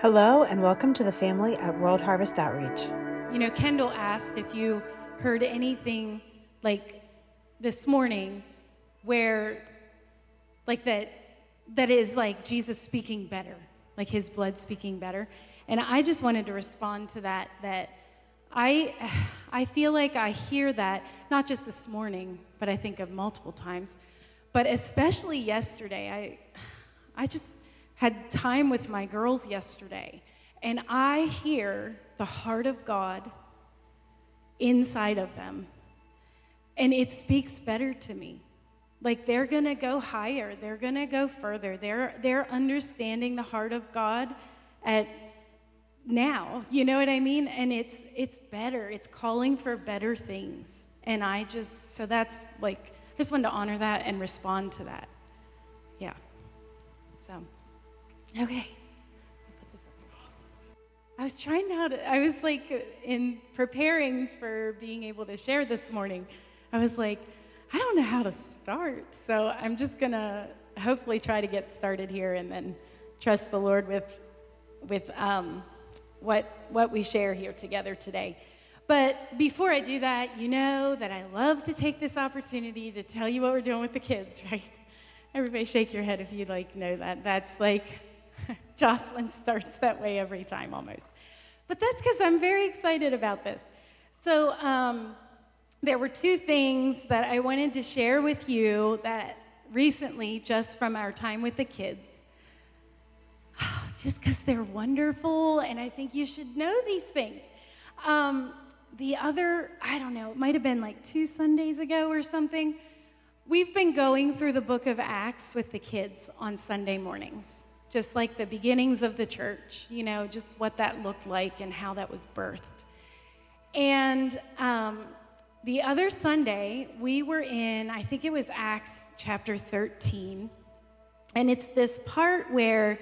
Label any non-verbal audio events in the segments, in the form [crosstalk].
Hello, and welcome to the family at World Harvest Outreach. You know, Kendall asked if you heard anything like this morning where, like that, that is like Jesus speaking better, like his blood speaking better. And I just wanted to respond to that, that I, I feel like I hear that, not just this morning, but I think of multiple times, but especially yesterday. I, I just, had time with my girls yesterday, and I hear the heart of God inside of them. And it speaks better to me. Like they're to go higher, they're to go further. They're they're understanding the heart of God at now. You know what I mean? And it's it's better. It's calling for better things. And I just so that's like I just wanted to honor that and respond to that. Yeah. So Okay. I was trying to, I was like, in preparing for being able to share this morning, I was like, I don't know how to start. So I'm just going to hopefully try to get started here and then trust the Lord with, with um, what, what we share here together today. But before I do that, you know that I love to take this opportunity to tell you what we're doing with the kids, [laughs] right? Everybody shake your head if you like know that. That's like [laughs] Jocelyn starts that way every time almost. But that's because I'm very excited about this. So, um, there were two things that I wanted to share with you that recently, just from our time with the kids, [sighs] just because they're wonderful, and I think you should know these things. Um, the other, I don't know, it might have been like two Sundays ago or something. We've been going through the book of Acts with the kids on Sunday mornings just like the beginnings of the church, you know, just what that looked like and how that was birthed. And um, the other Sunday, we were in, I think it was Acts chapter 13. And it's this part where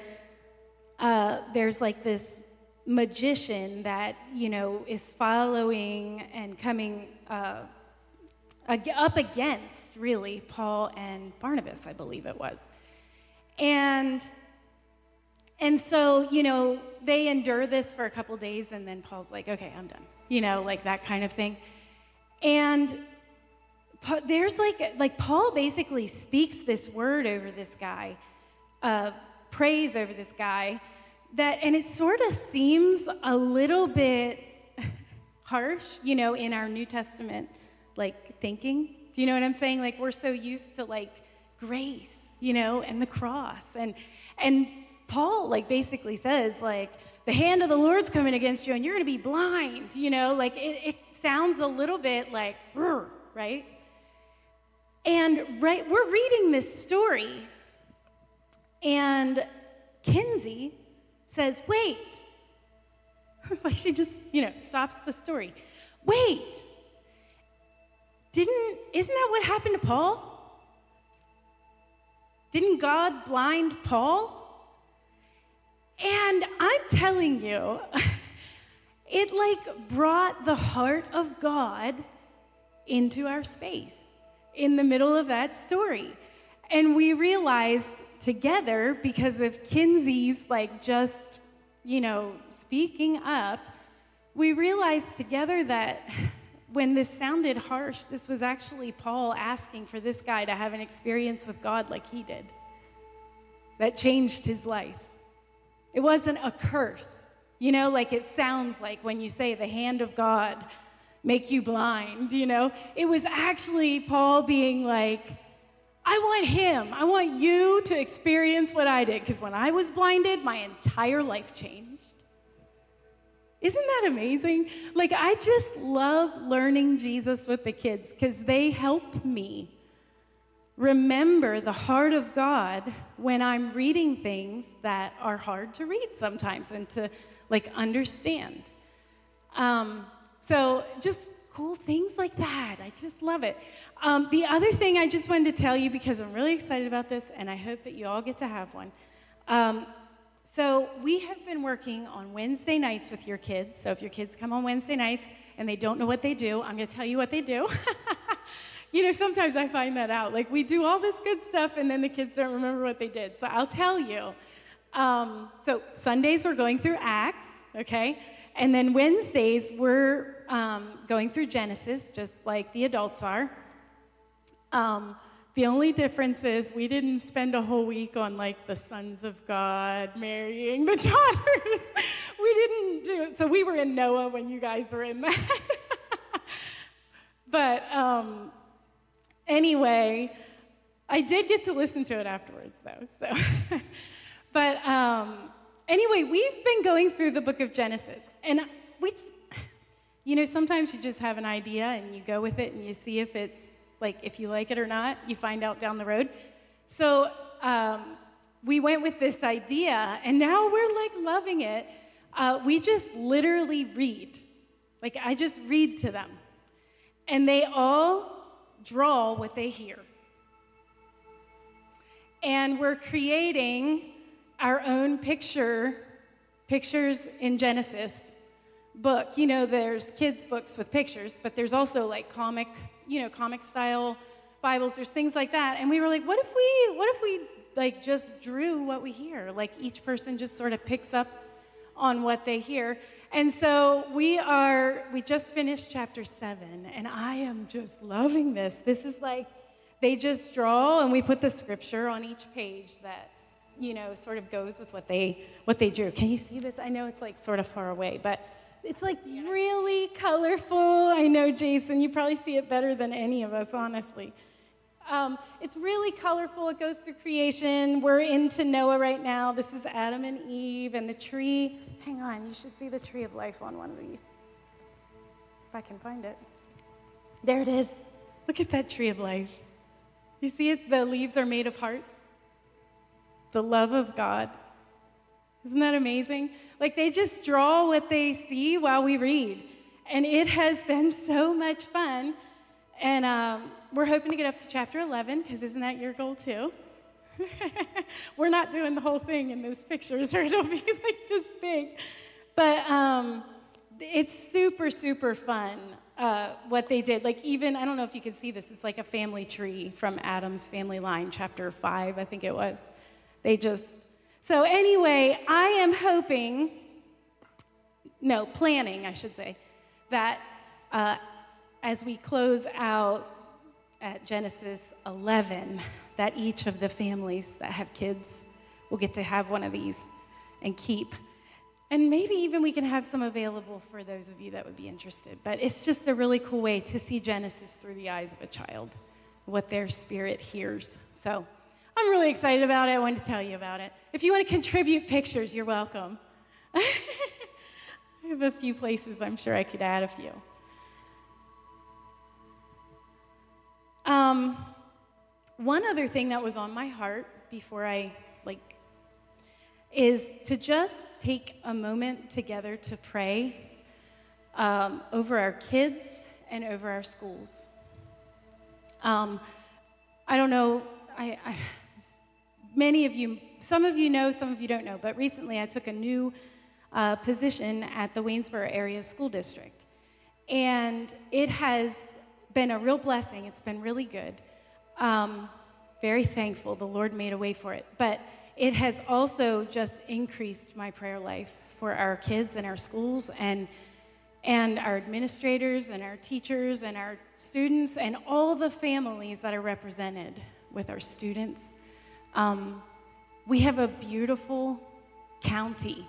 uh, there's like this magician that, you know, is following and coming uh, up against, really, Paul and Barnabas, I believe it was. And and so, you know, they endure this for a couple days, and then Paul's like, okay, I'm done, you know, like that kind of thing. And there's like, like Paul basically speaks this word over this guy, uh, prays over this guy, that, and it sort of seems a little bit [laughs] harsh, you know, in our New Testament, like thinking. Do you know what I'm saying? Like we're so used to like grace, you know, and the cross, and and Paul like basically says like the hand of the Lord's coming against you and you're going to be blind, you know, like it, it sounds a little bit like right? And right we're reading this story and Kinsey says, "Wait." [laughs] like she just, you know, stops the story. "Wait. Didn't isn't that what happened to Paul? Didn't God blind Paul?" And I'm telling you, [laughs] it like brought the heart of God into our space in the middle of that story. And we realized together, because of Kinsey's like just, you know, speaking up, we realized together that [laughs] when this sounded harsh, this was actually Paul asking for this guy to have an experience with God like he did that changed his life. It wasn't a curse, you know, like it sounds like when you say the hand of God make you blind, you know. It was actually Paul being like, I want him. I want you to experience what I did. Because when I was blinded, my entire life changed. Isn't that amazing? Like, I just love learning Jesus with the kids because they help me remember the heart of God when I'm reading things that are hard to read sometimes and to like understand. Um, so just cool things like that. I just love it. Um, the other thing I just wanted to tell you because I'm really excited about this and I hope that you all get to have one. Um, so we have been working on Wednesday nights with your kids. So if your kids come on Wednesday nights and they don't know what they do, I'm going to tell you what they do. [laughs] you know, sometimes I find that out. Like, we do all this good stuff, and then the kids don't remember what they did. So I'll tell you. Um, so Sundays we're going through Acts, okay? And then Wednesdays we're um, going through Genesis, just like the adults are. Um, the only difference is we didn't spend a whole week on like the sons of God marrying the [laughs] daughters. we didn't do it. So we were in Noah when you guys were in that. [laughs] but um, anyway, I did get to listen to it afterwards though. So, [laughs] but um, anyway, we've been going through the book of Genesis, and we, you know, sometimes you just have an idea and you go with it and you see if it's like if you like it or not, you find out down the road. So um, we went with this idea, and now we're like loving it. Uh, we just literally read. Like I just read to them, and they all draw what they hear. And we're creating our own picture, pictures in Genesis book. You know, there's kids' books with pictures, but there's also like comic you know, comic style Bibles. There's things like that. And we were like, what if we, what if we like just drew what we hear? Like each person just sort of picks up on what they hear. And so we are, we just finished chapter seven, and I am just loving this. This is like, they just draw, and we put the scripture on each page that, you know, sort of goes with what they, what they drew. Can you see this? I know it's like sort of far away, but it's like really colorful. I know, Jason, you probably see it better than any of us, honestly. Um, it's really colorful. It goes through creation. We're into Noah right now. This is Adam and Eve and the tree. Hang on, you should see the tree of life on one of these. If I can find it. There it is. Look at that tree of life. You see it? The leaves are made of hearts. The love of God. Isn't that amazing? Like they just draw what they see while we read. And it has been so much fun. And um, we're hoping to get up to chapter 11, because isn't that your goal too? [laughs] we're not doing the whole thing in those pictures, [laughs] or it'll be like this big. But um, it's super, super fun uh, what they did. Like, even, I don't know if you can see this, it's like a family tree from Adam's family line, chapter 5, I think it was. They just so, anyway, I am hoping, no, planning, I should say, that uh, as we close out at Genesis 11, that each of the families that have kids will get to have one of these and keep. And maybe even we can have some available for those of you that would be interested. But it's just a really cool way to see Genesis through the eyes of a child, what their spirit hears. So, I'm really excited about it. I wanted to tell you about it. If you want to contribute pictures, you're welcome. [laughs] I have a few places I'm sure I could add a few. Um, one other thing that was on my heart before I like is to just take a moment together to pray um, over our kids and over our schools. Um, I don't know. I, I many of you, some of you know, some of you don't know, but recently I took a new uh, position at the Waynesboro Area School District. And it has been a real blessing. It's been really good. Um, very thankful. The Lord made a way for it. But it has also just increased my prayer life for our kids and our schools and and our administrators and our teachers and our students and all the families that are represented with our students um, we have a beautiful county.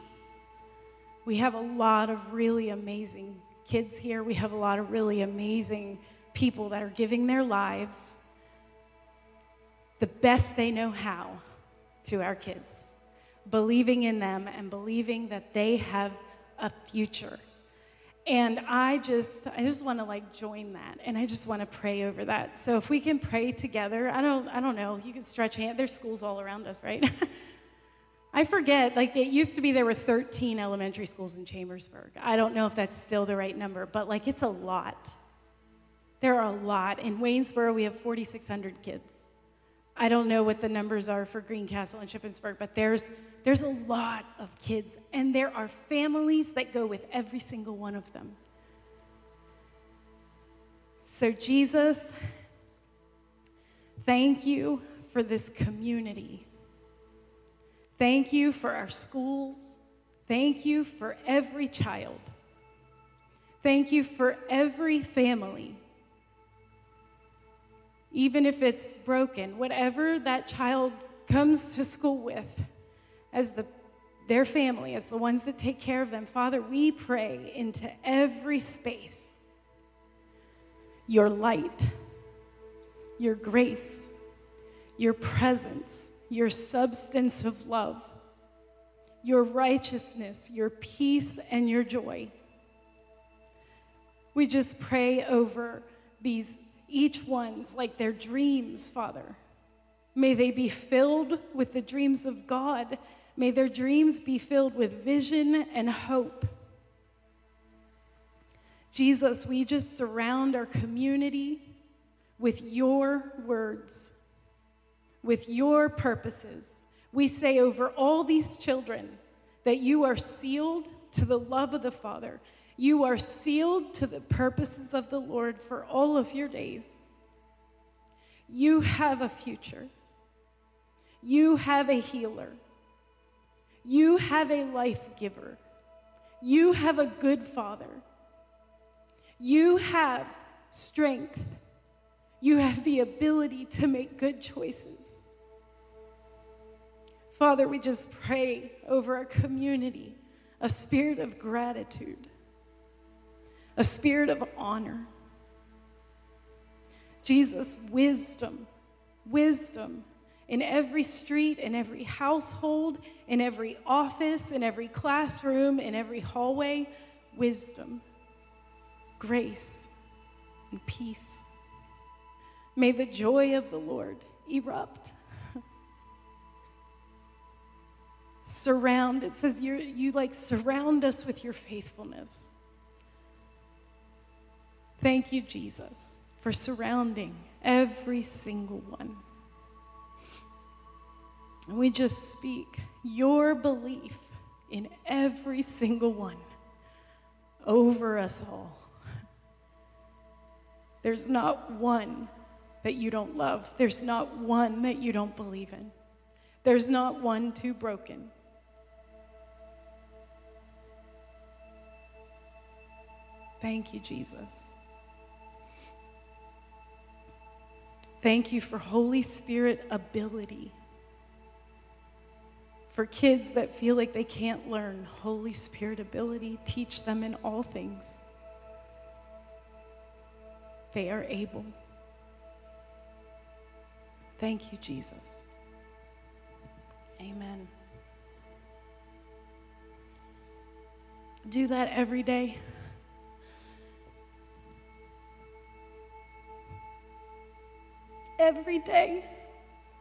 We have a lot of really amazing kids here. We have a lot of really amazing people that are giving their lives the best they know how to our kids, believing in them and believing that they have a future. And I just, I just want to like join that, and I just want to pray over that. So if we can pray together, I don't, I don't know. You can stretch hand. There's schools all around us, right? [laughs] I forget. Like it used to be, there were 13 elementary schools in Chambersburg. I don't know if that's still the right number, but like it's a lot. There are a lot. In Waynesboro, we have 4,600 kids. I don't know what the numbers are for Greencastle and Shippensburg, but there's, there's a lot of kids, and there are families that go with every single one of them. So, Jesus, thank you for this community. Thank you for our schools. Thank you for every child. Thank you for every family. Even if it's broken, whatever that child comes to school with as the, their family, as the ones that take care of them, Father, we pray into every space your light, your grace, your presence, your substance of love, your righteousness, your peace, and your joy. We just pray over these, each one's like their dreams, Father. May they be filled with the dreams of God. May their dreams be filled with vision and hope. Jesus, we just surround our community with your words, with your purposes. We say over all these children that you are sealed to the love of the Father. You are sealed to the purposes of the Lord for all of your days. You have a future. You have a healer. You have a life giver. You have a good father. You have strength. You have the ability to make good choices. Father, we just pray over our community a spirit of gratitude, a spirit of honor. Jesus, wisdom, wisdom in every street, in every household, in every office, in every classroom, in every hallway, wisdom, grace, and peace. May the joy of the Lord erupt. surround, it says you like surround us with your faithfulness. Thank you, Jesus, for surrounding every single one. And we just speak your belief in every single one over us all. There's not one that you don't love, there's not one that you don't believe in, there's not one too broken. Thank you, Jesus. Thank you for Holy Spirit ability for kids that feel like they can't learn, Holy Spirit ability, teach them in all things. They are able. Thank you, Jesus. Amen. Do that every day. Every day.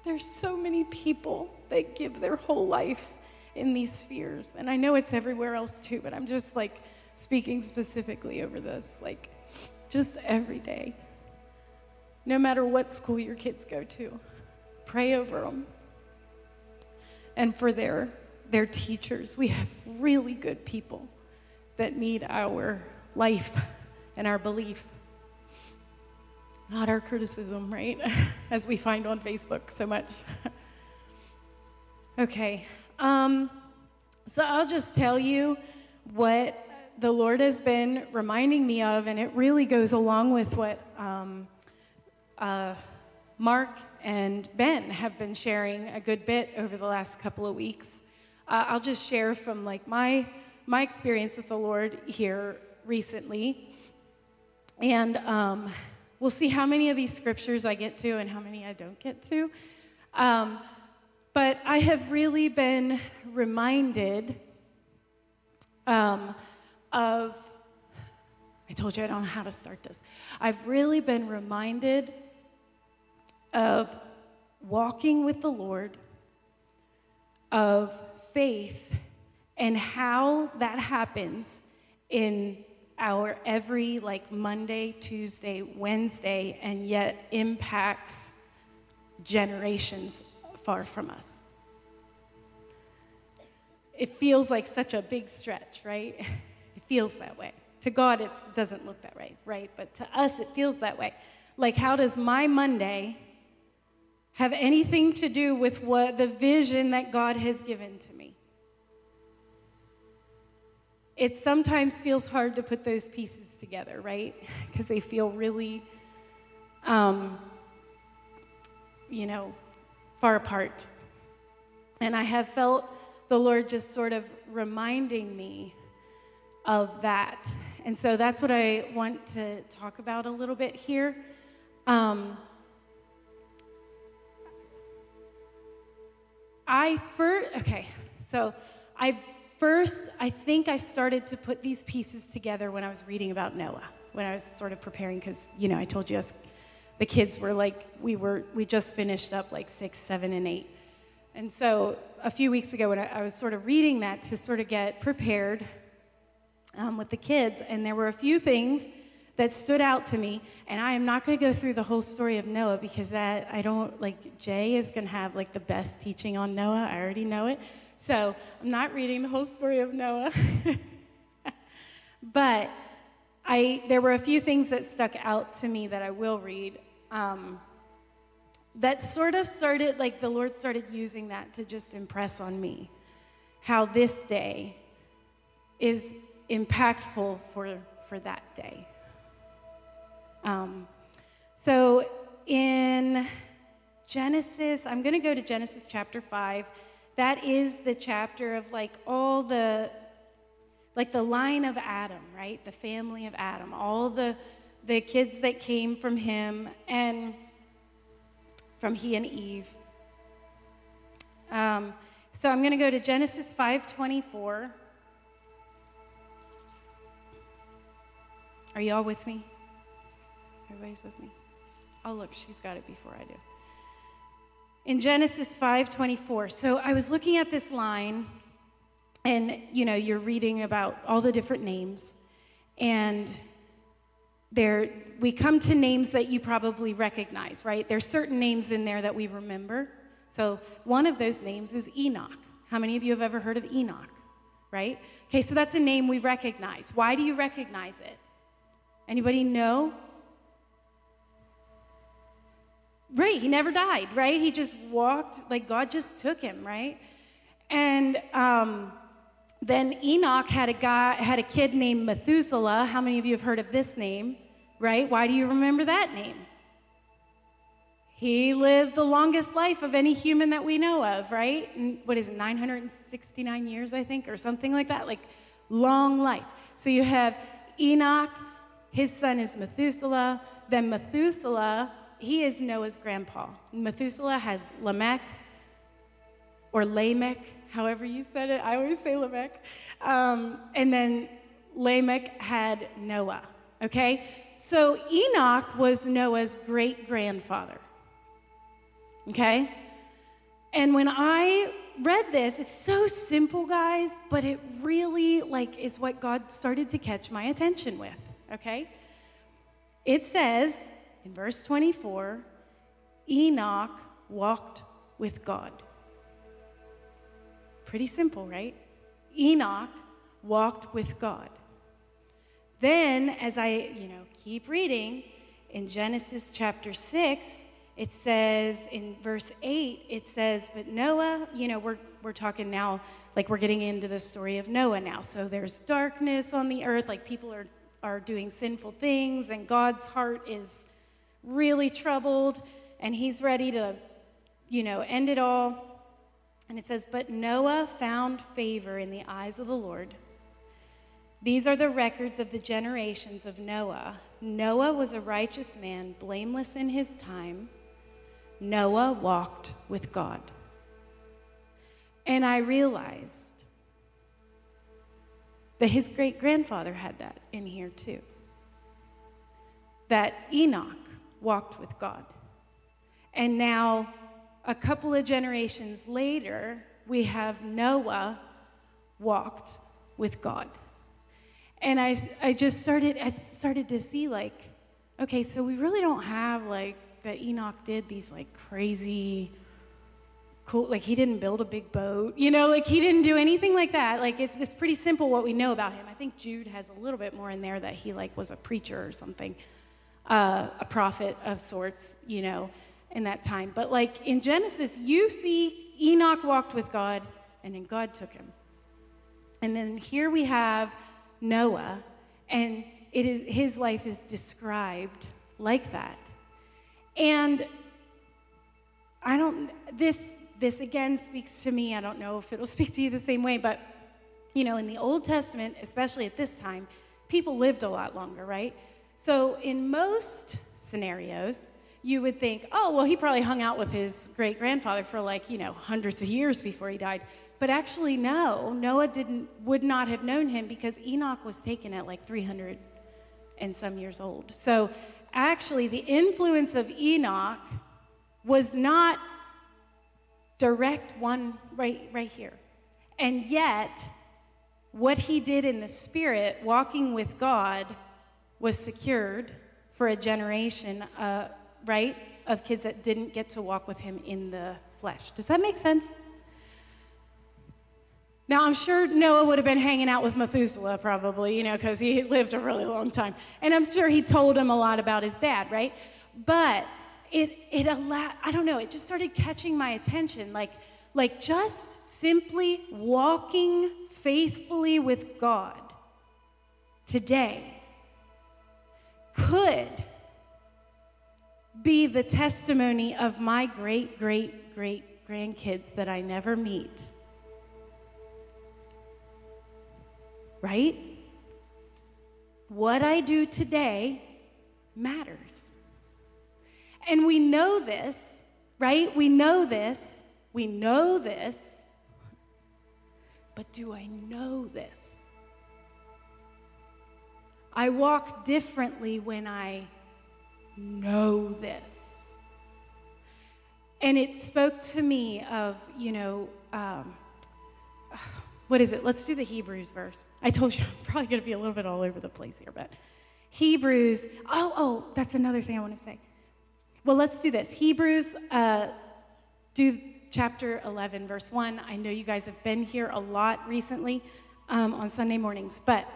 There's so many people that give their whole life in these spheres. And I know it's everywhere else too, but I'm just like speaking specifically over this, like just every day. No matter what school your kids go to, pray over them. And for their, their teachers, we have really good people that need our life and our belief not our criticism, right? [laughs] As we find on Facebook so much. [laughs] okay, um, so I'll just tell you what the Lord has been reminding me of, and it really goes along with what um, uh, Mark and Ben have been sharing a good bit over the last couple of weeks. Uh, I'll just share from like my my experience with the Lord here recently, and um, We'll see how many of these scriptures I get to and how many I don't get to. Um, but I have really been reminded um, of, I told you I don't know how to start this. I've really been reminded of walking with the Lord, of faith, and how that happens in our every like Monday, Tuesday, Wednesday, and yet impacts generations far from us. It feels like such a big stretch, right? [laughs] It feels that way. To God, it doesn't look that way, right? But to us, it feels that way. Like, how does my Monday, have anything to do with what the vision that God has given to me. It sometimes feels hard to put those pieces together, right? Because they feel really, um, you know, far apart. And I have felt the Lord just sort of reminding me of that. And so that's what I want to talk about a little bit here. Um, I first, okay, so I first, I think I started to put these pieces together when I was reading about Noah, when I was sort of preparing, because, you know, I told you us, the kids were like, we were, we just finished up like six, seven, and eight. And so a few weeks ago, when I, I was sort of reading that to sort of get prepared um, with the kids, and there were a few things that stood out to me. And I am not going to go through the whole story of Noah because that I don't like. Jay is going to have like the best teaching on Noah. I already know it. So I'm not reading the whole story of Noah. [laughs] but I, there were a few things that stuck out to me that I will read. Um, that sort of started, like the Lord started using that to just impress on me how this day is impactful for, for that day. Um, so in Genesis, I'm going to go to Genesis chapter 5. That is the chapter of like all the, like the line of Adam, right? The family of Adam, all the, the kids that came from him and from he and Eve. Um, so I'm going to go to Genesis 5:24. Are you all with me? Everybody's with me? Oh, look, she's got it before I do. In Genesis 5:24. So I was looking at this line and you know, you're reading about all the different names and there we come to names that you probably recognize, right? There's certain names in there that we remember. So one of those names is Enoch. How many of you have ever heard of Enoch? Right? Okay, so that's a name we recognize. Why do you recognize it? Anybody know? Right, he never died, right? He just walked, like God just took him, right? And um, then Enoch had a guy, had a kid named Methuselah. How many of you have heard of this name, right? Why do you remember that name? He lived the longest life of any human that we know of, right? What is it, 969 years, I think, or something like that? Like, long life. So you have Enoch, his son is Methuselah. Then Methuselah he is Noah's grandpa. Methuselah has Lamech or Lamech, however you said it. I always say Lamech. Um, and then Lamech had Noah. Okay? So Enoch was Noah's great grandfather. Okay? And when I read this, it's so simple, guys, but it really like is what God started to catch my attention with. Okay? It says in verse 24, Enoch walked with God. Pretty simple, right? Enoch walked with God. Then, as I, you know, keep reading in Genesis chapter 6, it says in verse 8, it says, But Noah, you know, we're, we're talking now, like we're getting into the story of Noah now. So there's darkness on the earth, like people are, are doing sinful things, and God's heart is really troubled, and he's ready to, you know, end it all. And it says, But Noah found favor in the eyes of the Lord. These are the records of the generations of Noah. Noah was a righteous man, blameless in his time. Noah walked with God. And I realized that his great grandfather had that in here too. That Enoch walked with God. And now, a couple of generations later, we have Noah walked with God. And I, I just started, I started to see like, okay, so we really don't have like that Enoch did these like crazy, cool, like he didn't build a big boat, you know, like he didn't do anything like that. Like it's, it's pretty simple what we know about him. I think Jude has a little bit more in there that he like was a preacher or something uh, a prophet of sorts, you know. in that time. But like in Genesis, you see Enoch walked with God and then God took him. And then here we have Noah, and it is his life is described like that. And I don't this this again speaks to me. I don't know if it'll [laughs] speak to you the same way, but you know, in the Old Testament, especially at this time, people lived a lot longer, right? So in most scenarios, you would think, oh, well, he probably hung out with his great grandfather for like, you know, hundreds of years before he died. But actually, no, Noah didn't, would not have known him because Enoch was taken at like 300 and some years old. So actually, the influence of Enoch was not direct one right, right here. And yet, what he did in the spirit, walking with God, was secured for a generation, uh, right, of kids that didn't get to walk with him in the flesh. Does that make sense? Now, I'm sure Noah would have been hanging out with Methuselah probably, you know, because he lived a really long time. And I'm sure he told him a lot about his dad, right? But it, it allowed, I don't know, it just started catching my attention. Like, like just simply walking faithfully with God today could be the testimony of my great, great, great grandkids that I never meet right? What I do today matters. And we know this, right? We know this. We know this. But do I know this? I walk differently when I know this. And it spoke to me of, you know, um, what is it? Let's do the Hebrews verse. I told you [laughs] I'm probably going to be a little bit all over the place here, but Hebrews. Oh, oh, that's another thing I want to say. Well, let's do this. Hebrews, uh, do chapter 11, verse 1. I know you guys have been here a lot recently um, on Sunday mornings, but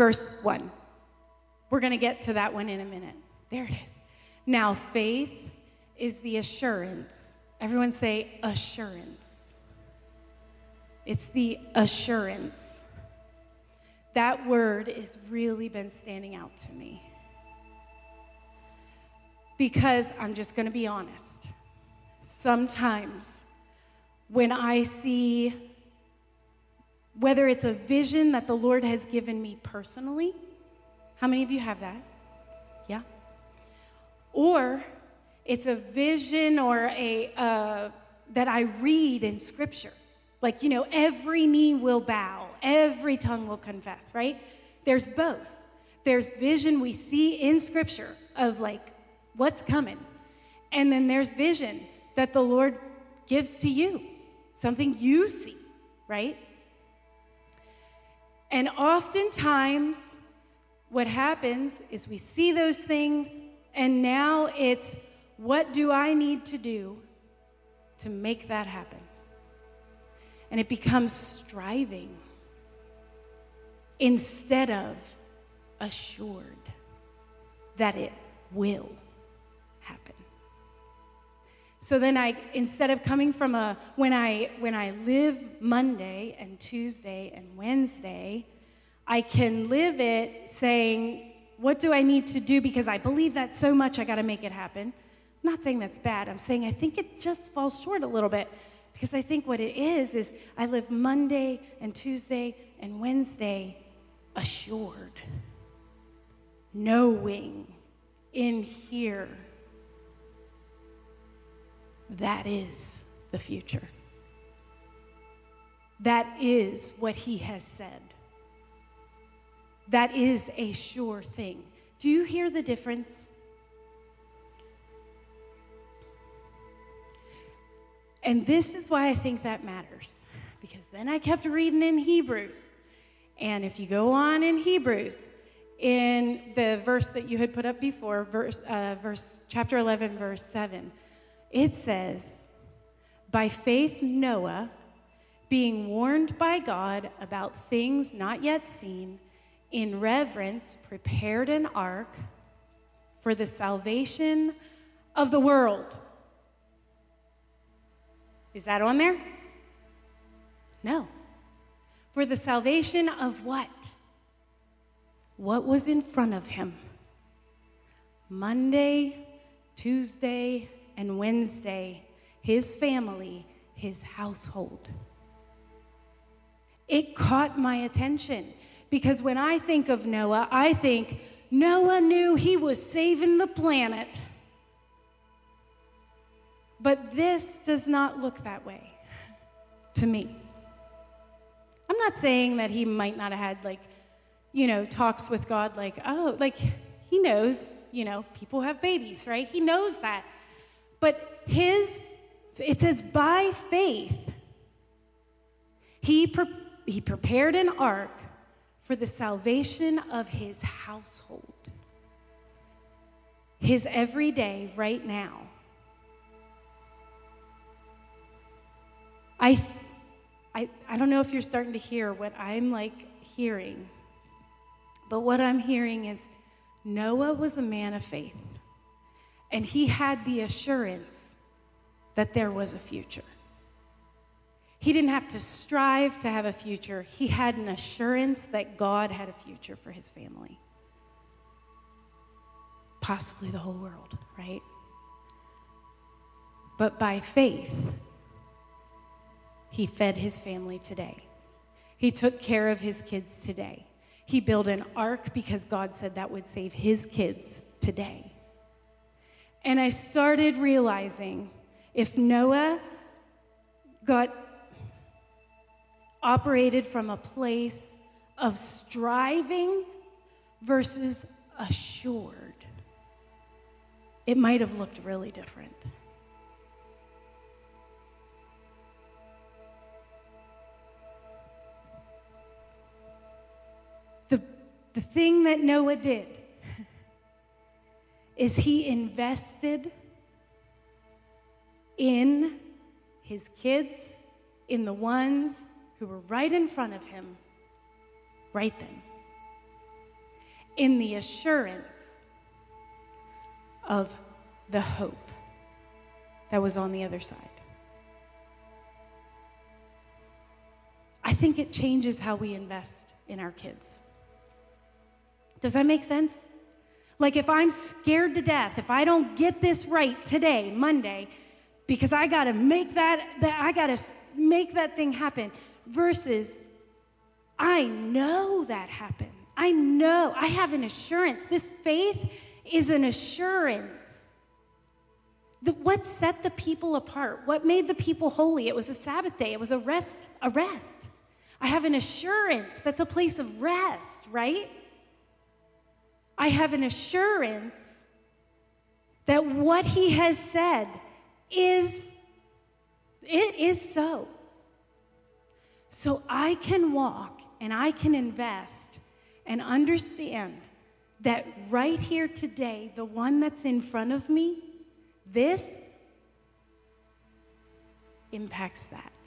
verse 1. We're going to get to that one in a minute. There it is. Now, faith is the assurance Everyone say assurance. It's the assurance. That word has really been standing out to me. Because I'm just going to be honest. Sometimes when I see whether it's a vision that the Lord has given me personally, how many of you have that? Yeah? Or it's a vision or a uh, that I read in Scripture. Like, you know, every knee will bow, every tongue will confess, right? There's both. There's vision we see in Scripture of like what's coming. And then there's vision that the Lord gives to you, something you see, right? And oftentimes, what happens is we see those things, and now it's what do I need to do to make that happen? And it becomes striving instead of assured that it will happen. So then I instead of coming from a when I when I live Monday and Tuesday and Wednesday, I can live it saying, what do I need to do because I believe that so much I got to make it happen. I'm not saying that's bad. I'm saying I think it just falls short a little bit because I think what it is is I live Monday and Tuesday and Wednesday assured, knowing in here that is the future. That is what he has said. That is a sure thing. Do you hear the difference? And this is why I think that matters. Because then I kept reading in Hebrews. And if you go on in Hebrews, in the verse that you had put up before, verse, uh, verse chapter 11, verse 7, it says, By faith, Noah, being warned by God about things not yet seen, in reverence prepared an ark for the salvation of the world. Is that on there? No. For the salvation of what? What was in front of him? Monday, Tuesday, and Wednesday, his family, his household. It caught my attention because when I think of Noah, I think Noah knew he was saving the planet. But this does not look that way to me. I'm not saying that he might not have had, like, you know, talks with God, like, oh, like, he knows, you know, people have babies, right? He knows that. But his, it says, by faith, he, pre- he prepared an ark for the salvation of his household. His everyday, right now. I, I, I don't know if you're starting to hear what I'm like hearing, but what I'm hearing is Noah was a man of faith, and he had the assurance that there was a future. He didn't have to strive to have a future, he had an assurance that God had a future for his family. Possibly the whole world, right? But by faith, he fed his family today. He took care of his kids today. He built an ark because God said that would save his kids today. And I started realizing if Noah got operated from a place of striving versus assured, it might have looked really different. The the thing that Noah did is he invested in his kids, in the ones who were right in front of him right then, in the assurance of the hope that was on the other side. I think it changes how we invest in our kids. Does that make sense? Like if I'm scared to death, if I don't get this right today, Monday, because I got to make that, that I got to make that thing happen versus I know that happened. I know. I have an assurance. This faith is an assurance. The, what set the people apart? What made the people holy? It was a Sabbath day. It was a rest, a rest. I have an assurance. That's a place of rest, right? I have an assurance that what he has said is it is so. So I can walk and I can invest and understand that right here today, the one that's in front of me, this impacts that.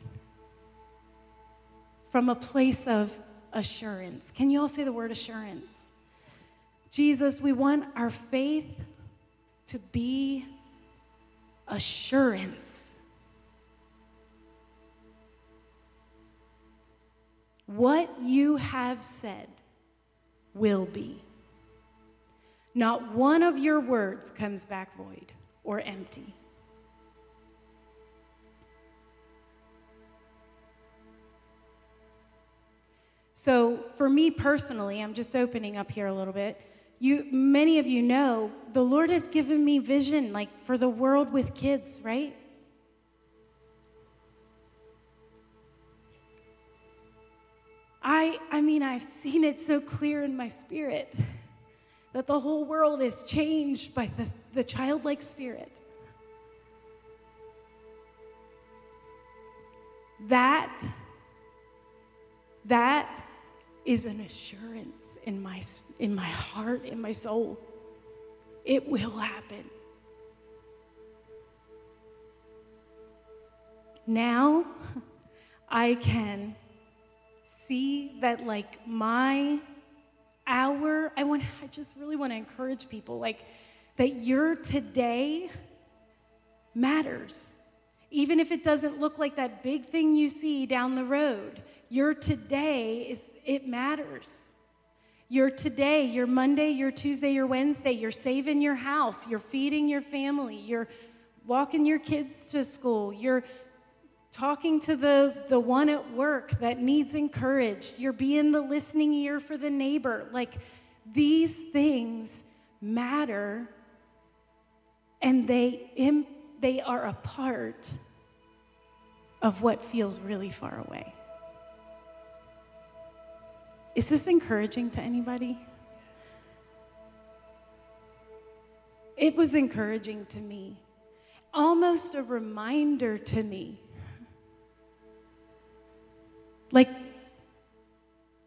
From a place of assurance. Can you all say the word assurance? Jesus, we want our faith to be assurance. What you have said will be. Not one of your words comes back void or empty. So, for me personally, I'm just opening up here a little bit you many of you know the lord has given me vision like for the world with kids right? I i mean i've seen it so clear in my spirit that the whole world is changed by the, the childlike spirit. That that is an assurance in my, in my heart, in my soul. It will happen. Now [laughs] I can see that, like, my hour, I want, I just really want to encourage people, like, that your today matters. Even if it doesn't look like that big thing you see down the road, your today is it matters. Your today, your Monday, your Tuesday, your Wednesday, you're saving your house, you're feeding your family, you're walking your kids to school, you're talking to the, the one at work that needs encouraged, you're being the listening ear for the neighbor. Like these things matter and they, Im- they are a part of what feels really far away. Is this encouraging to anybody? It was encouraging to me, almost a reminder to me. Like,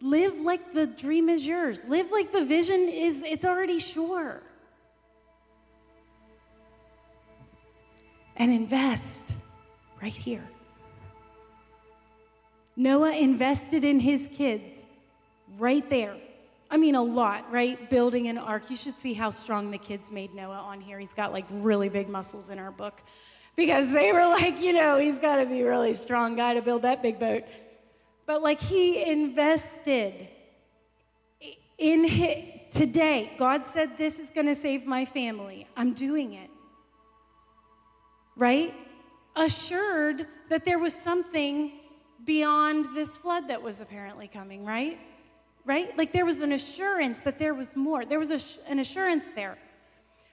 live like the dream is yours, live like the vision is, it's already sure. And invest right here. Noah invested in his kids right there. I mean, a lot, right? Building an ark. You should see how strong the kids made Noah on here. He's got like really big muscles in our book because they were like, you know, he's got to be a really strong guy to build that big boat. But like he invested in his, today. God said, This is going to save my family. I'm doing it. Right? Assured that there was something beyond this flood that was apparently coming, right? right? Like there was an assurance that there was more. There was a, an assurance there.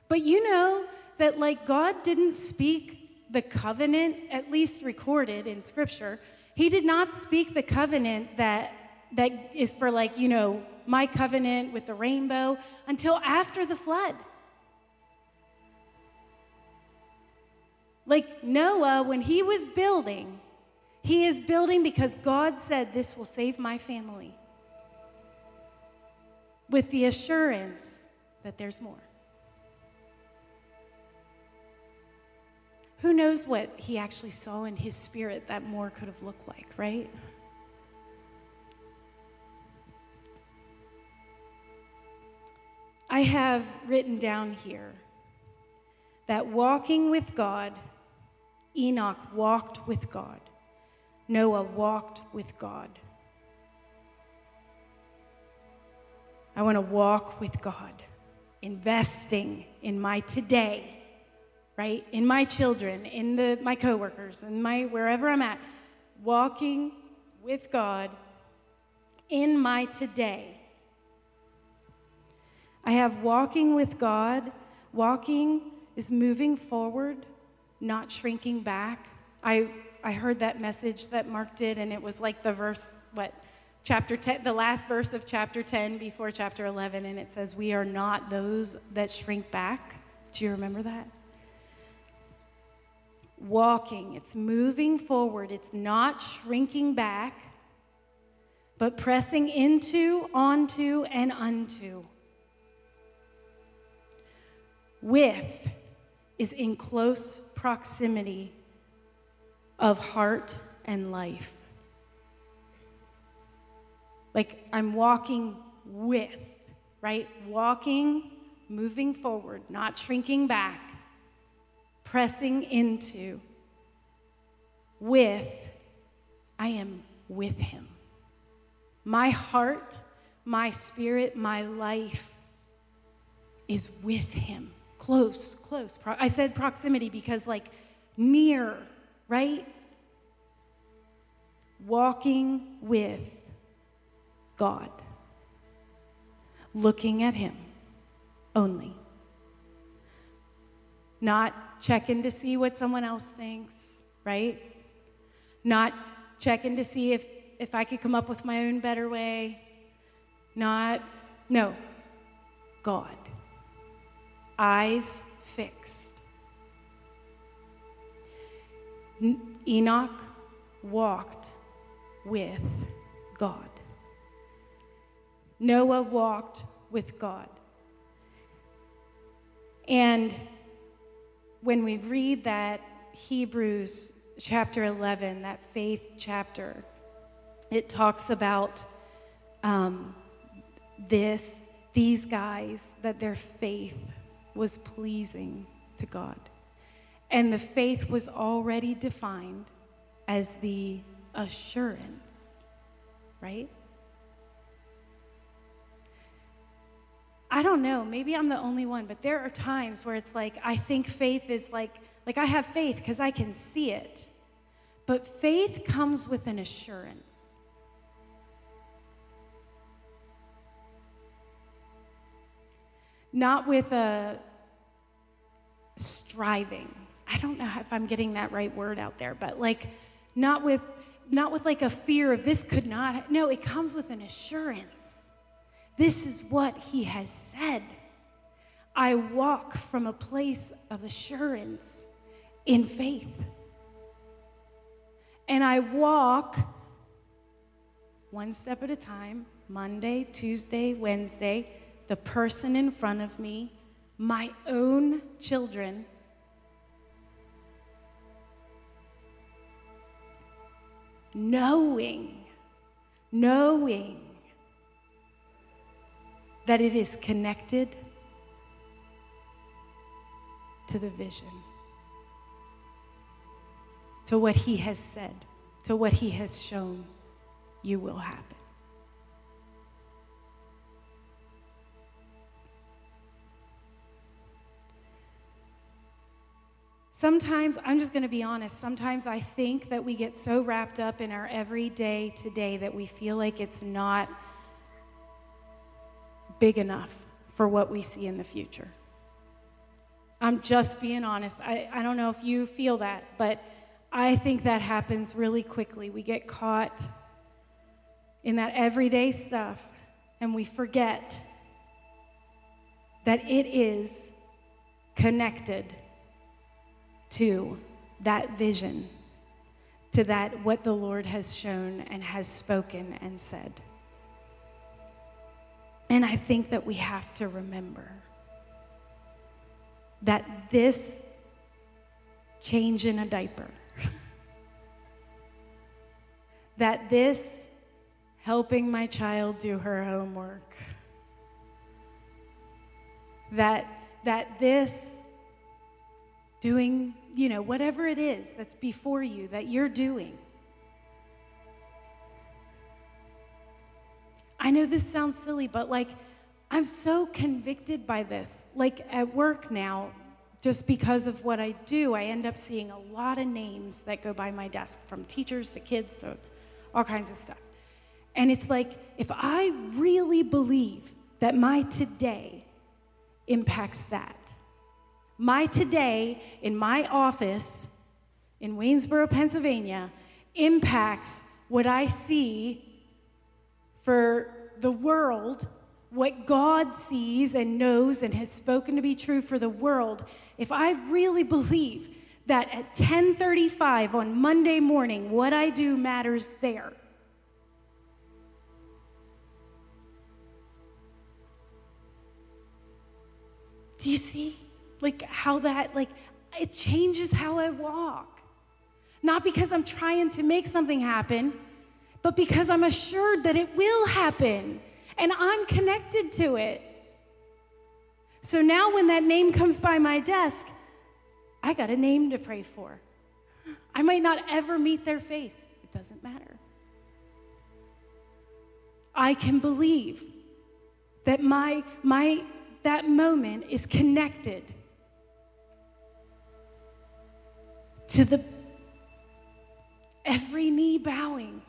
But you know that, like, God didn't speak the covenant, at least recorded in Scripture. He did not speak the covenant that, that is for, like, you know, my covenant with the rainbow until after the flood. Like Noah, when he was building, he is building because God said, This will save my family with the assurance that there's more. Who knows what he actually saw in his spirit that more could have looked like, right? I have written down here that walking with God, Enoch walked with God, Noah walked with God. I want to walk with God, investing in my today, right? In my children, in the, my coworkers, in my wherever I'm at, walking with God in my today. I have walking with God. Walking is moving forward, not shrinking back. I, I heard that message that Mark did, and it was like the verse, what, chapter 10, the last verse of chapter 10 before chapter 11, and it says, We are not those that shrink back. Do you remember that? Walking, it's moving forward, it's not shrinking back, but pressing into, onto, and unto. With is in close proximity of heart and life. Like I'm walking with, right? Walking, moving forward, not shrinking back, pressing into. With, I am with Him. My heart, my spirit, my life is with Him. Close, close. I said proximity because, like, near, right? Walking with God, looking at Him only. Not checking to see what someone else thinks, right? Not checking to see if, if I could come up with my own better way. Not, no, God. Eyes fixed. Enoch walked with God. Noah walked with God. And when we read that Hebrews chapter 11, that faith chapter, it talks about um, this, these guys, that their faith was pleasing to God. And the faith was already defined as the assurance, right? I don't know, maybe I'm the only one, but there are times where it's like I think faith is like like I have faith because I can see it. But faith comes with an assurance. Not with a striving. I don't know if I'm getting that right word out there, but like not with not with like a fear of this could not. No, it comes with an assurance. This is what he has said. I walk from a place of assurance in faith. And I walk one step at a time Monday, Tuesday, Wednesday, the person in front of me, my own children. Knowing, knowing that it is connected to the vision, to what He has said, to what He has shown you will happen. Sometimes, I'm just going to be honest, sometimes I think that we get so wrapped up in our everyday today that we feel like it's not big enough for what we see in the future. I'm just being honest. I, I don't know if you feel that, but I think that happens really quickly. We get caught in that everyday stuff and we forget that it is connected to that vision, to that what the Lord has shown and has spoken and said. And I think that we have to remember that this change in a diaper, [laughs] that this helping my child do her homework, that, that this doing, you know, whatever it is that's before you that you're doing. I know this sounds silly, but like, I'm so convicted by this. Like at work now, just because of what I do, I end up seeing a lot of names that go by my desk from teachers to kids to all kinds of stuff. And it's like, if I really believe that my today impacts that, my today in my office in Waynesboro, Pennsylvania, impacts what I see for the world what God sees and knows and has spoken to be true for the world, if I really believe that at 10:35 on Monday morning what I do matters there. Do you see like how that like it changes how I walk? Not because I'm trying to make something happen, but because I'm assured that it will happen and I'm connected to it. So now when that name comes by my desk, I got a name to pray for. I might not ever meet their face, it doesn't matter. I can believe that my, my, that moment is connected to the every knee bowing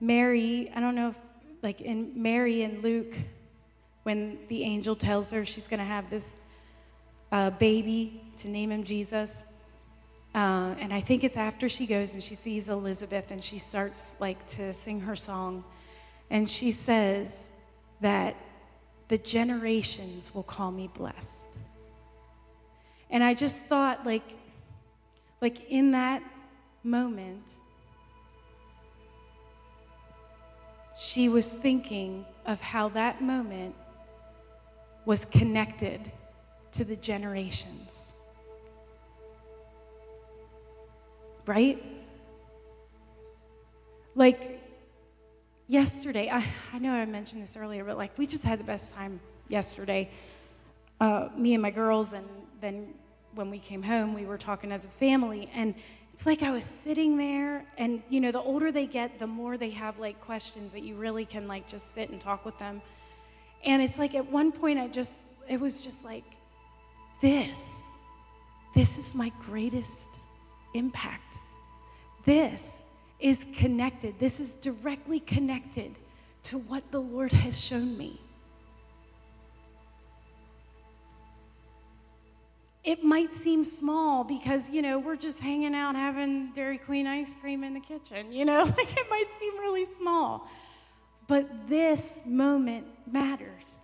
Mary, I don't know if, like in Mary and Luke, when the angel tells her she's going to have this uh, baby to name him Jesus. Uh, and I think it's after she goes and she sees Elizabeth and she starts like to sing her song. And she says that the generations will call me blessed. And I just thought like, like in that moment, she was thinking of how that moment was connected to the generations. Right? Like yesterday, I, I know I mentioned this earlier, but like we just had the best time yesterday. Uh, me and my girls, and then when we came home, we were talking as a family, and it's like I was sitting there, and you know, the older they get, the more they have like questions that you really can like just sit and talk with them. And it's like at one point, I just, it was just like, this, this is my greatest impact. This is connected. This is directly connected to what the Lord has shown me. It might seem small because, you know, we're just hanging out having Dairy Queen ice cream in the kitchen, you know, [laughs] like it might seem really small. But this moment matters.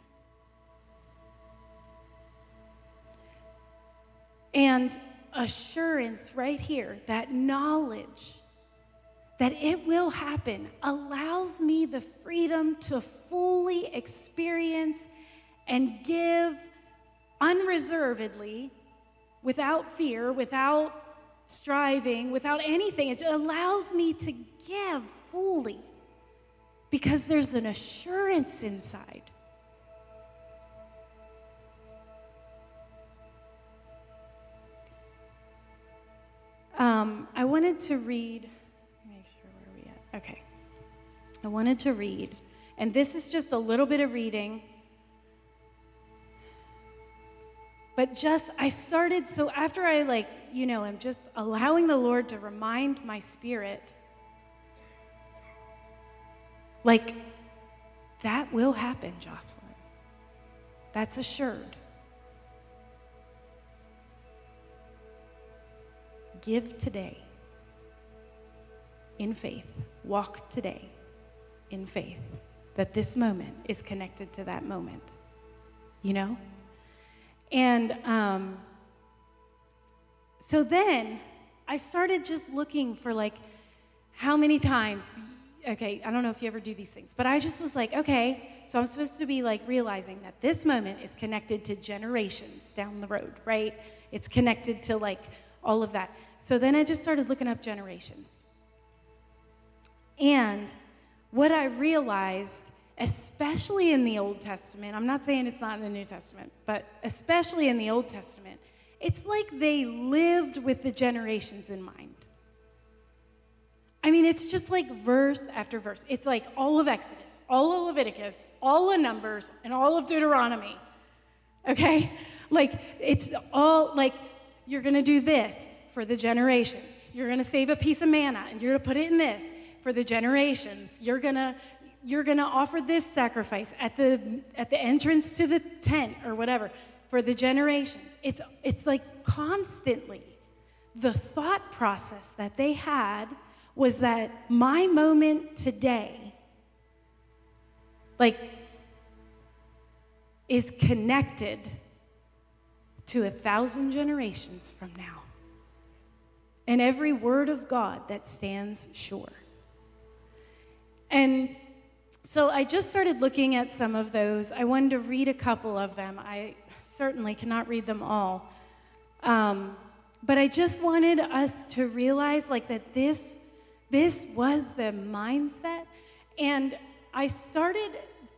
And assurance right here, that knowledge that it will happen, allows me the freedom to fully experience and give unreservedly, without fear, without striving, without anything. It allows me to give fully because there's an assurance inside. Um, I wanted to read, Okay. I wanted to read, and this is just a little bit of reading. But just, I started, so after I, like, you know, I'm just allowing the Lord to remind my spirit, like, that will happen, Jocelyn. That's assured. Give today in faith. Walk today in faith that this moment is connected to that moment. You know? And um, so then I started just looking for like how many times. Okay, I don't know if you ever do these things, but I just was like, okay, so I'm supposed to be like realizing that this moment is connected to generations down the road, right? It's connected to like all of that. So then I just started looking up generations. And what I realized, especially in the Old Testament, I'm not saying it's not in the New Testament, but especially in the Old Testament, it's like they lived with the generations in mind. I mean, it's just like verse after verse. It's like all of Exodus, all of Leviticus, all of Numbers, and all of Deuteronomy. Okay? Like, it's all like you're going to do this for the generations. You're going to save a piece of manna and you're going to put it in this for the generations. You're going to you're going to offer this sacrifice at the at the entrance to the tent or whatever for the generations. It's it's like constantly the thought process that they had was that my moment today like is connected to a thousand generations from now. And every word of God that stands sure. And so I just started looking at some of those. I wanted to read a couple of them. I certainly cannot read them all. Um, but I just wanted us to realize like that this this was the mindset and I started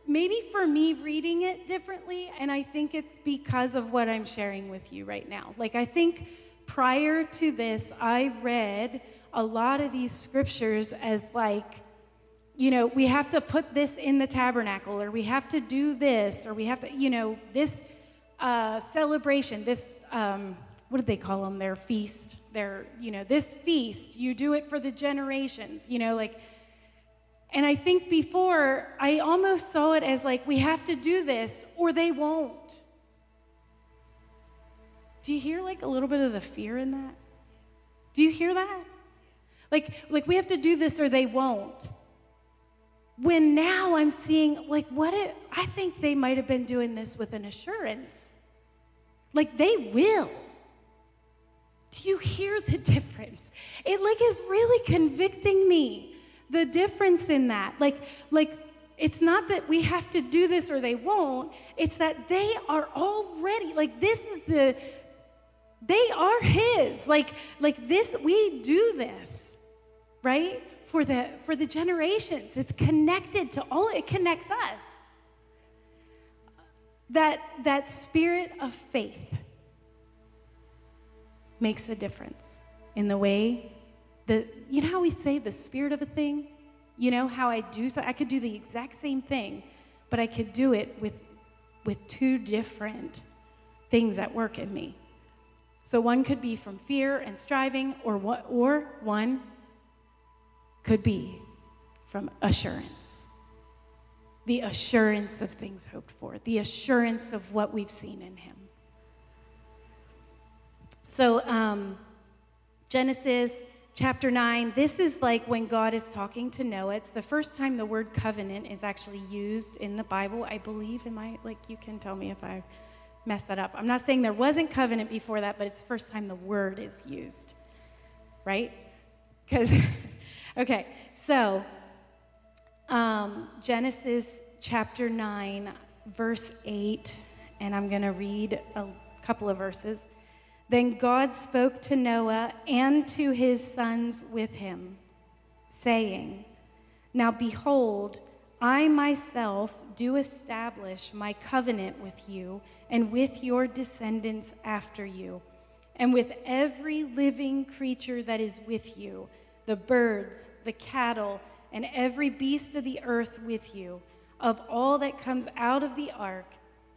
maybe for me reading it differently, and I think it's because of what I'm sharing with you right now. Like, I think prior to this, I read a lot of these scriptures as like, you know, we have to put this in the tabernacle, or we have to do this, or we have to, you know, this uh, celebration, this, um, what did they call them? Their feast, their, you know, this feast, you do it for the generations, you know, like, and I think before, I almost saw it as like, we have to do this or they won't. Do you hear like a little bit of the fear in that? Do you hear that? Like, like we have to do this or they won't. When now I'm seeing, like, what it, I think they might have been doing this with an assurance. Like, they will. Do you hear the [laughs] difference? It like is really convicting me the difference in that. Like, like it's not that we have to do this or they won't. It's that they are already like this is the they are his. Like like this we do this, right? For the for the generations. It's connected to all it connects us. That that spirit of faith makes a difference in the way the you know how we say the spirit of a thing? You know how I do so I could do the exact same thing, but I could do it with with two different things at work in me. So one could be from fear and striving, or what, or one could be from assurance. The assurance of things hoped for, the assurance of what we've seen in Him. So, um, Genesis chapter 9, this is like when God is talking to Noah. It's the first time the word covenant is actually used in the Bible, I believe. Am I, like, you can tell me if I mess that up. I'm not saying there wasn't covenant before that, but it's the first time the word is used, right? Because, [laughs] okay, so um, Genesis chapter 9, verse 8, and I'm going to read a couple of verses. Then God spoke to Noah and to his sons with him, saying, Now behold, I myself do establish my covenant with you and with your descendants after you, and with every living creature that is with you the birds, the cattle, and every beast of the earth with you, of all that comes out of the ark,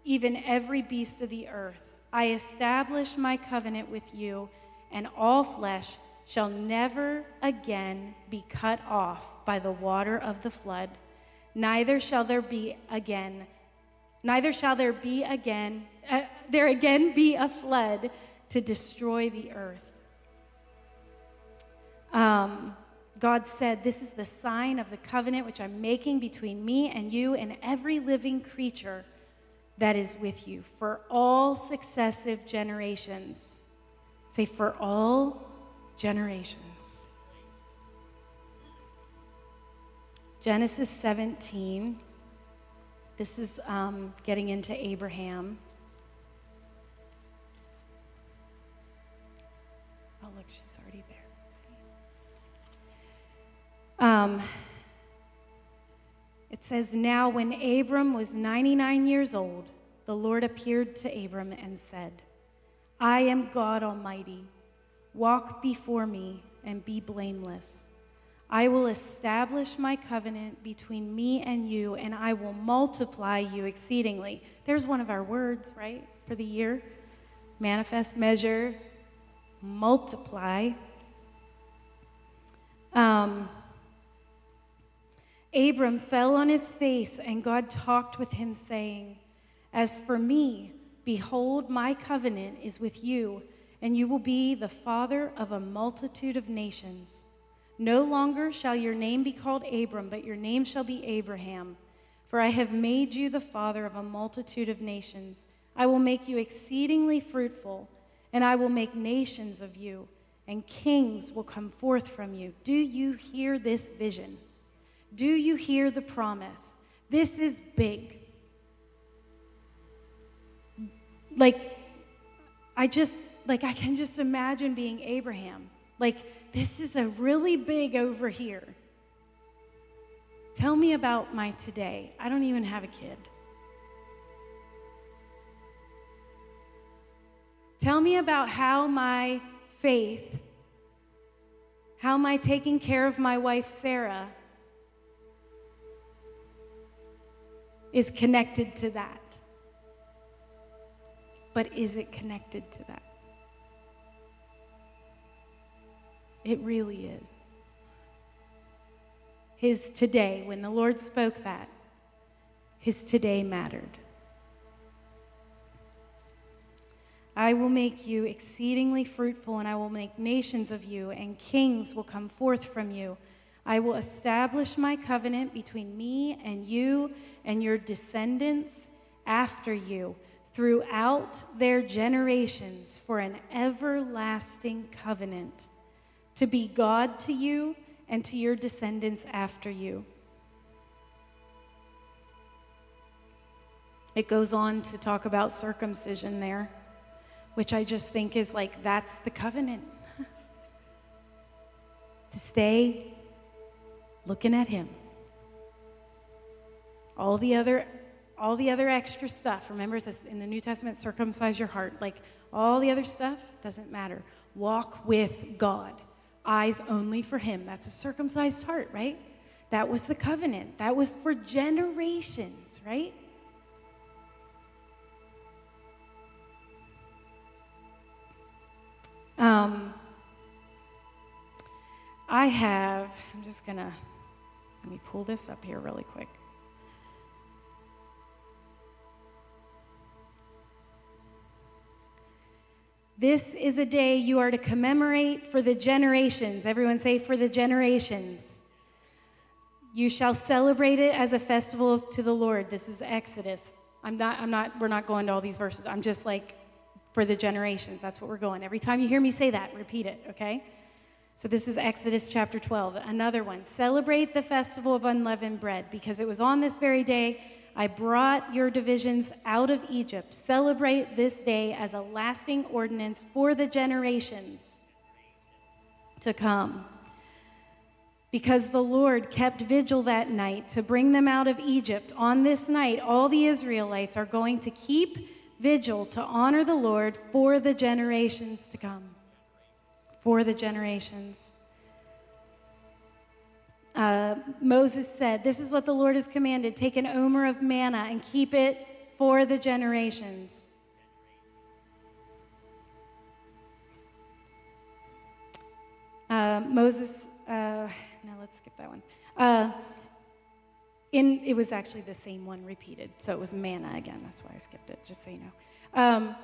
even every beast of the earth. I establish my covenant with you, and all flesh shall never again be cut off by the water of the flood neither shall there be again, neither shall there be again, uh, there again be a flood to destroy the earth. Um, God said, This is the sign of the covenant which I'm making between me and you and every living creature that is with you for all successive generations. Say, for all generations. Genesis 17. This is um, getting into Abraham. Oh, look, she's already Um, it says, Now when Abram was 99 years old, the Lord appeared to Abram and said, I am God Almighty. Walk before me and be blameless. I will establish my covenant between me and you, and I will multiply you exceedingly. There's one of our words, right, for the year manifest, measure, multiply. Um, Abram fell on his face, and God talked with him, saying, As for me, behold, my covenant is with you, and you will be the father of a multitude of nations. No longer shall your name be called Abram, but your name shall be Abraham. For I have made you the father of a multitude of nations. I will make you exceedingly fruitful, and I will make nations of you, and kings will come forth from you. Do you hear this vision? Do you hear the promise? This is big. Like, I just, like, I can just imagine being Abraham. Like, this is a really big over here. Tell me about my today. I don't even have a kid. Tell me about how my faith, how I taking care of my wife, Sarah, is connected to that. But is it connected to that? It really is. His today, when the Lord spoke that, his today mattered. I will make you exceedingly fruitful, and I will make nations of you, and kings will come forth from you. I will establish my covenant between me and you and your descendants after you throughout their generations for an everlasting covenant to be God to you and to your descendants after you. It goes on to talk about circumcision there, which I just think is like that's the covenant. [laughs] to stay looking at him. All the other all the other extra stuff, remember it says in the New Testament, circumcise your heart. Like all the other stuff doesn't matter. Walk with God. Eyes only for him. That's a circumcised heart, right? That was the covenant. That was for generations, right? Um, I have, I'm just going to, let me pull this up here really quick. This is a day you are to commemorate for the generations. Everyone say, for the generations. You shall celebrate it as a festival to the Lord. This is Exodus. I'm not, I'm not, we're not going to all these verses. I'm just like, for the generations. That's what we're going. Every time you hear me say that, repeat it, okay? So this is Exodus chapter 12. Another one. Celebrate the festival of unleavened bread because it was on this very day I brought your divisions out of Egypt. Celebrate this day as a lasting ordinance for the generations to come. Because the Lord kept vigil that night to bring them out of Egypt. On this night, all the Israelites are going to keep vigil to honor the Lord for the generations to come. For the generations. Uh, Moses said, This is what the Lord has commanded take an omer of manna and keep it for the generations. Uh, Moses, uh, let's skip that one. Uh, in, it was actually the same one repeated, so it was manna again. That's why I skipped it, just so you know. Um,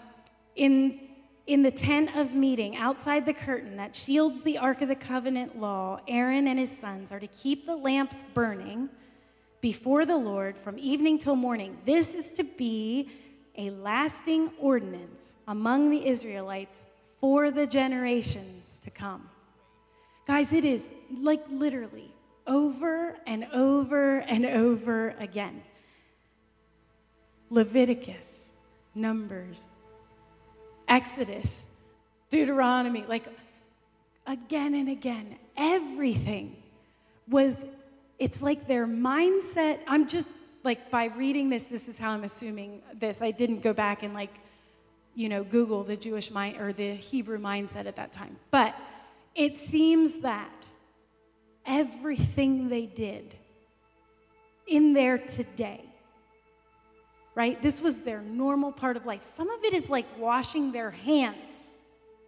in in the tent of meeting, outside the curtain that shields the Ark of the Covenant law, Aaron and his sons are to keep the lamps burning before the Lord from evening till morning. This is to be a lasting ordinance among the Israelites for the generations to come. Guys, it is like literally over and over and over again. Leviticus, Numbers, Exodus, Deuteronomy, like again and again, everything was, it's like their mindset. I'm just like, by reading this, this is how I'm assuming this. I didn't go back and like, you know, Google the Jewish mind or the Hebrew mindset at that time. But it seems that everything they did in there today right? This was their normal part of life. Some of it is like washing their hands,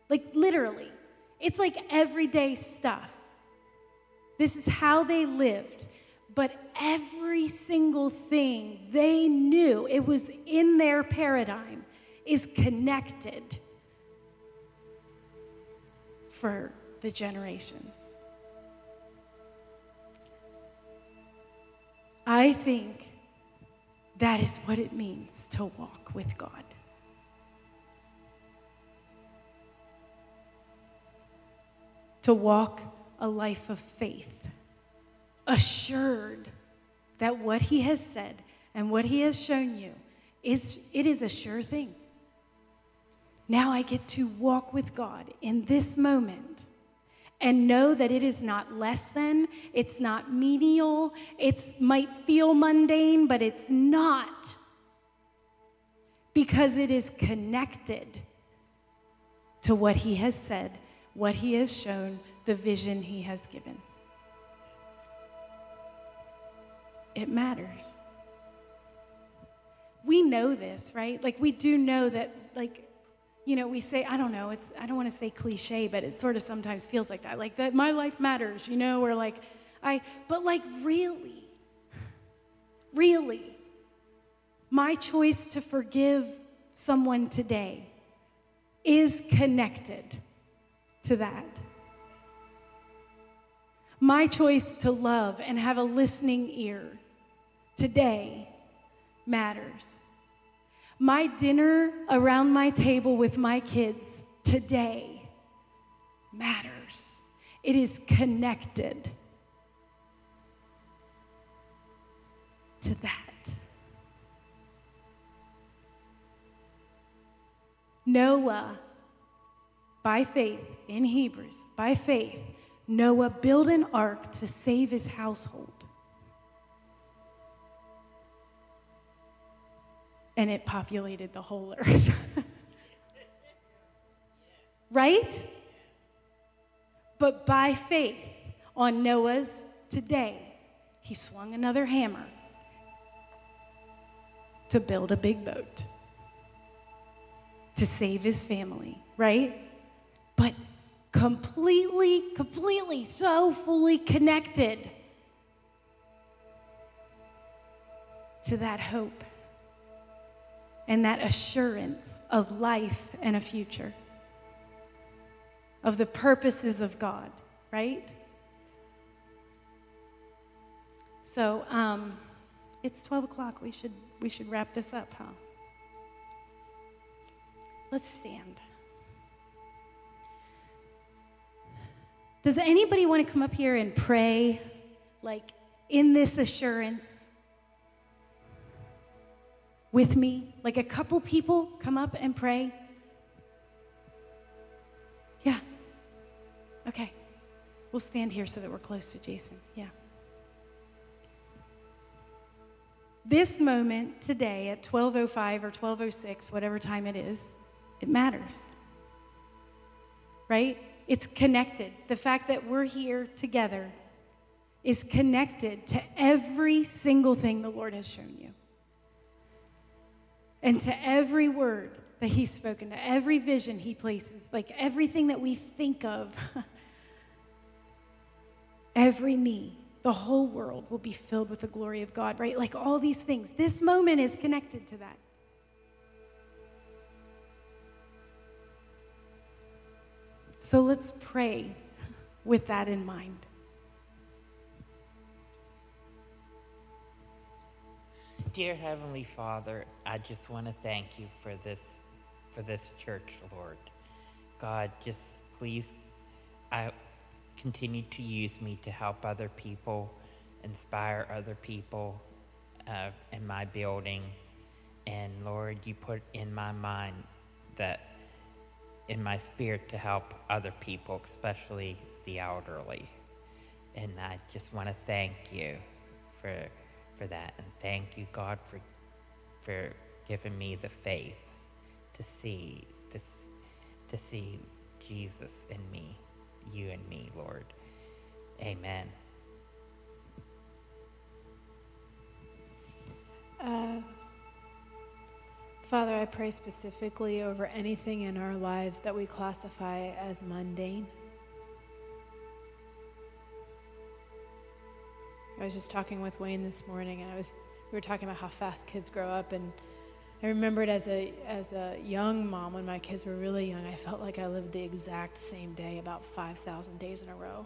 like literally. It's like everyday stuff. This is how they lived. But every single thing they knew, it was in their paradigm, is connected for the generations. I think that is what it means to walk with God. To walk a life of faith, assured that what He has said and what He has shown you is it is a sure thing. Now I get to walk with God in this moment and know that it is not less than, it's not menial, it might feel mundane, but it's not. Because it is connected to what he has said, what he has shown, the vision he has given. It matters. We know this, right? Like, we do know that, like, you know, we say, I don't know, it's, I don't want to say cliche, but it sort of sometimes feels like that. Like that my life matters, you know, or like I, but like really, really, my choice to forgive someone today is connected to that. My choice to love and have a listening ear today matters. My dinner around my table with my kids today matters. It is connected to that. Noah, by faith, in Hebrews, by faith, Noah built an ark to save his household. And it populated the whole earth. [laughs] right? But by faith, on Noah's today, he swung another hammer to build a big boat to save his family, right? But completely, completely, so fully connected to that hope and that assurance of life and a future, of the purposes of God, right? So um, it's 12 o'clock. We should, we should wrap this up, huh? Let's stand. Does anybody want to come up here and pray, like in this assurance with me? Like a couple people come up and pray? Yeah. Okay. We'll stand here so that we're close to Jason. Yeah. This moment today at 12:05 or 12:06, whatever time it is, it matters. Right? It's connected. The fact that we're here together is connected to every single thing the Lord has shown you. And to every word that He's spoken, to every vision He places, like everything that we think of, [laughs] every knee, the whole world will be filled with the glory of God, right? Like all these things. This moment is connected to that. So let's pray with that in mind. Dear Heavenly Father, I just want to thank you for this for this church, Lord. God, just please I continue to use me to help other people, inspire other people uh, in my building. And Lord, you put in my mind that in my spirit to help other people, especially the elderly. And I just want to thank you for, for that. And thank you, God, for, for giving me the faith to see, to, to see Jesus in me, you and me, Lord. Amen. Uh, Father, I pray specifically over anything in our lives that we classify as mundane. Was just talking with Wayne this morning, and I was we were talking about how fast kids grow up, and I remembered as a as a young mom when my kids were really young, I felt like I lived the exact same day about five thousand days in a row.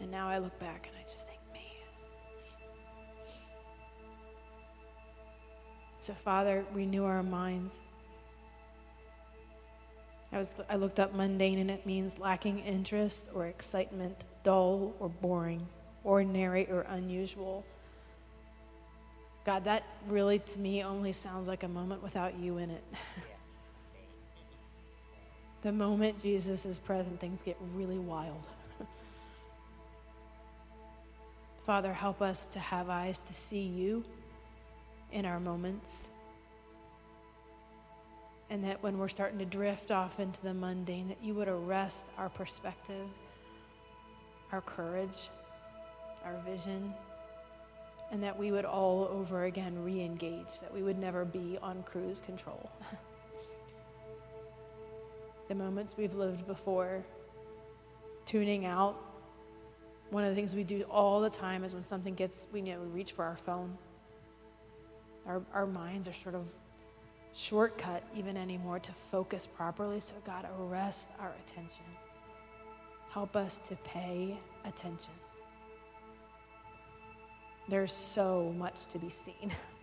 And now I look back and I just think. Me. So, Father, renew our minds. I, was, I looked up mundane, and it means lacking interest or excitement, dull or boring, ordinary or unusual. God, that really to me only sounds like a moment without you in it. [laughs] the moment Jesus is present, things get really wild. [laughs] Father, help us to have eyes to see you in our moments. And that when we're starting to drift off into the mundane, that you would arrest our perspective, our courage, our vision, and that we would all over again re engage, that we would never be on cruise control. [laughs] the moments we've lived before, tuning out. One of the things we do all the time is when something gets, we know, we reach for our phone our, our minds are sort of shortcut even anymore to focus properly. So, God, arrest our attention. Help us to pay attention. There's so much to be seen. [laughs]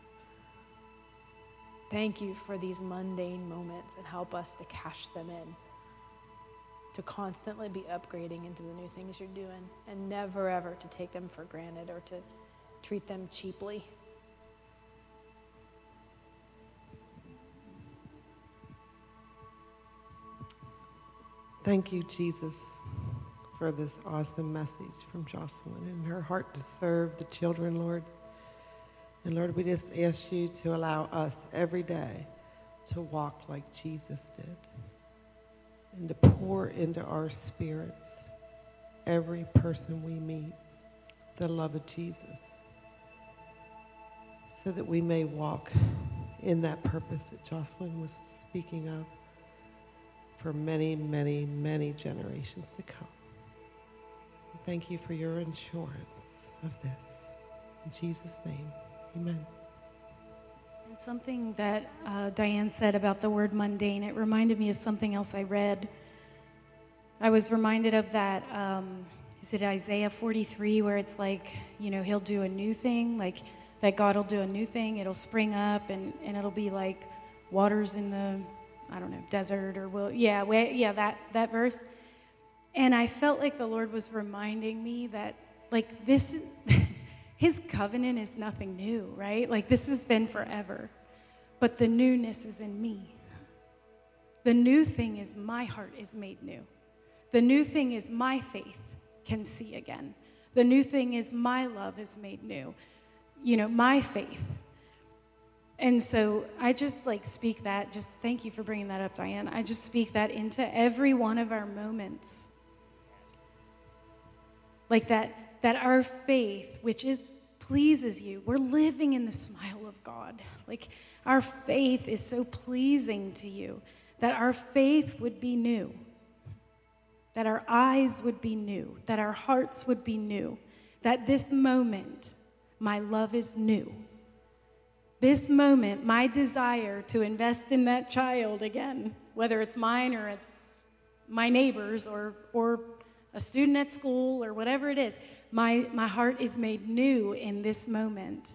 Thank you for these mundane moments and help us to cash them in, to constantly be upgrading into the new things you're doing, and never ever to take them for granted or to treat them cheaply. Thank you, Jesus, for this awesome message from Jocelyn and her heart to serve the children, Lord. And Lord, we just ask you to allow us every day to walk like Jesus did and to pour into our spirits every person we meet the love of Jesus so that we may walk in that purpose that Jocelyn was speaking of for many, many, many generations to come. Thank you for your insurance of this. In Jesus' name, amen. Something that uh, Diane said about the word mundane, it reminded me of something else I read. I was reminded of that, um, is it Isaiah 43, where it's like, you know, he'll do a new thing, like that God will do a new thing, it'll spring up, and, and it'll be like waters in the I don't know, desert or will, yeah, yeah, that, that verse. And I felt like the Lord was reminding me that, like, this, [laughs] his covenant is nothing new, right? Like, this has been forever. But the newness is in me. The new thing is my heart is made new. The new thing is my faith can see again. The new thing is my love is made new. You know, my faith and so I just like speak that, just thank you for bringing that up, Diane. I just speak that into every one of our moments. Like that, that our faith, which is pleases you, we're living in the smile of God. Like our faith is so pleasing to you that our faith would be new, that our eyes would be new, that our hearts would be new, that this moment, my love is new this moment, my desire to invest in that child again, whether it's mine or it's my neighbor's or, or a student at school or whatever it is, my, my heart is made new in this moment.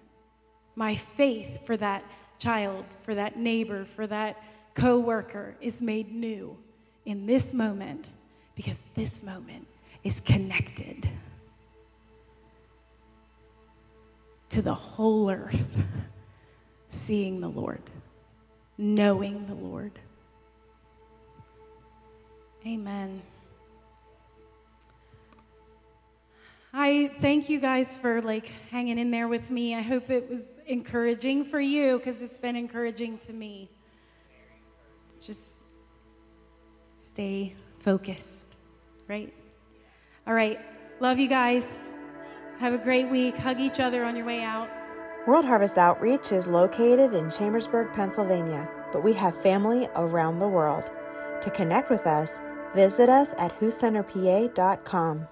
My faith for that child, for that neighbor, for that coworker is made new in this moment because this moment is connected to the whole earth seeing the Lord, knowing the Lord. Amen. I thank you guys for like hanging in there with me. I hope it was encouraging for you because it's been encouraging to me. Just stay focused, right? All right. Love you guys. Have a great week. Hug each other on your way out. World Harvest Outreach is located in Chambersburg, Pennsylvania, but we have family around the world. To connect with us, visit us at whocenterpa.com.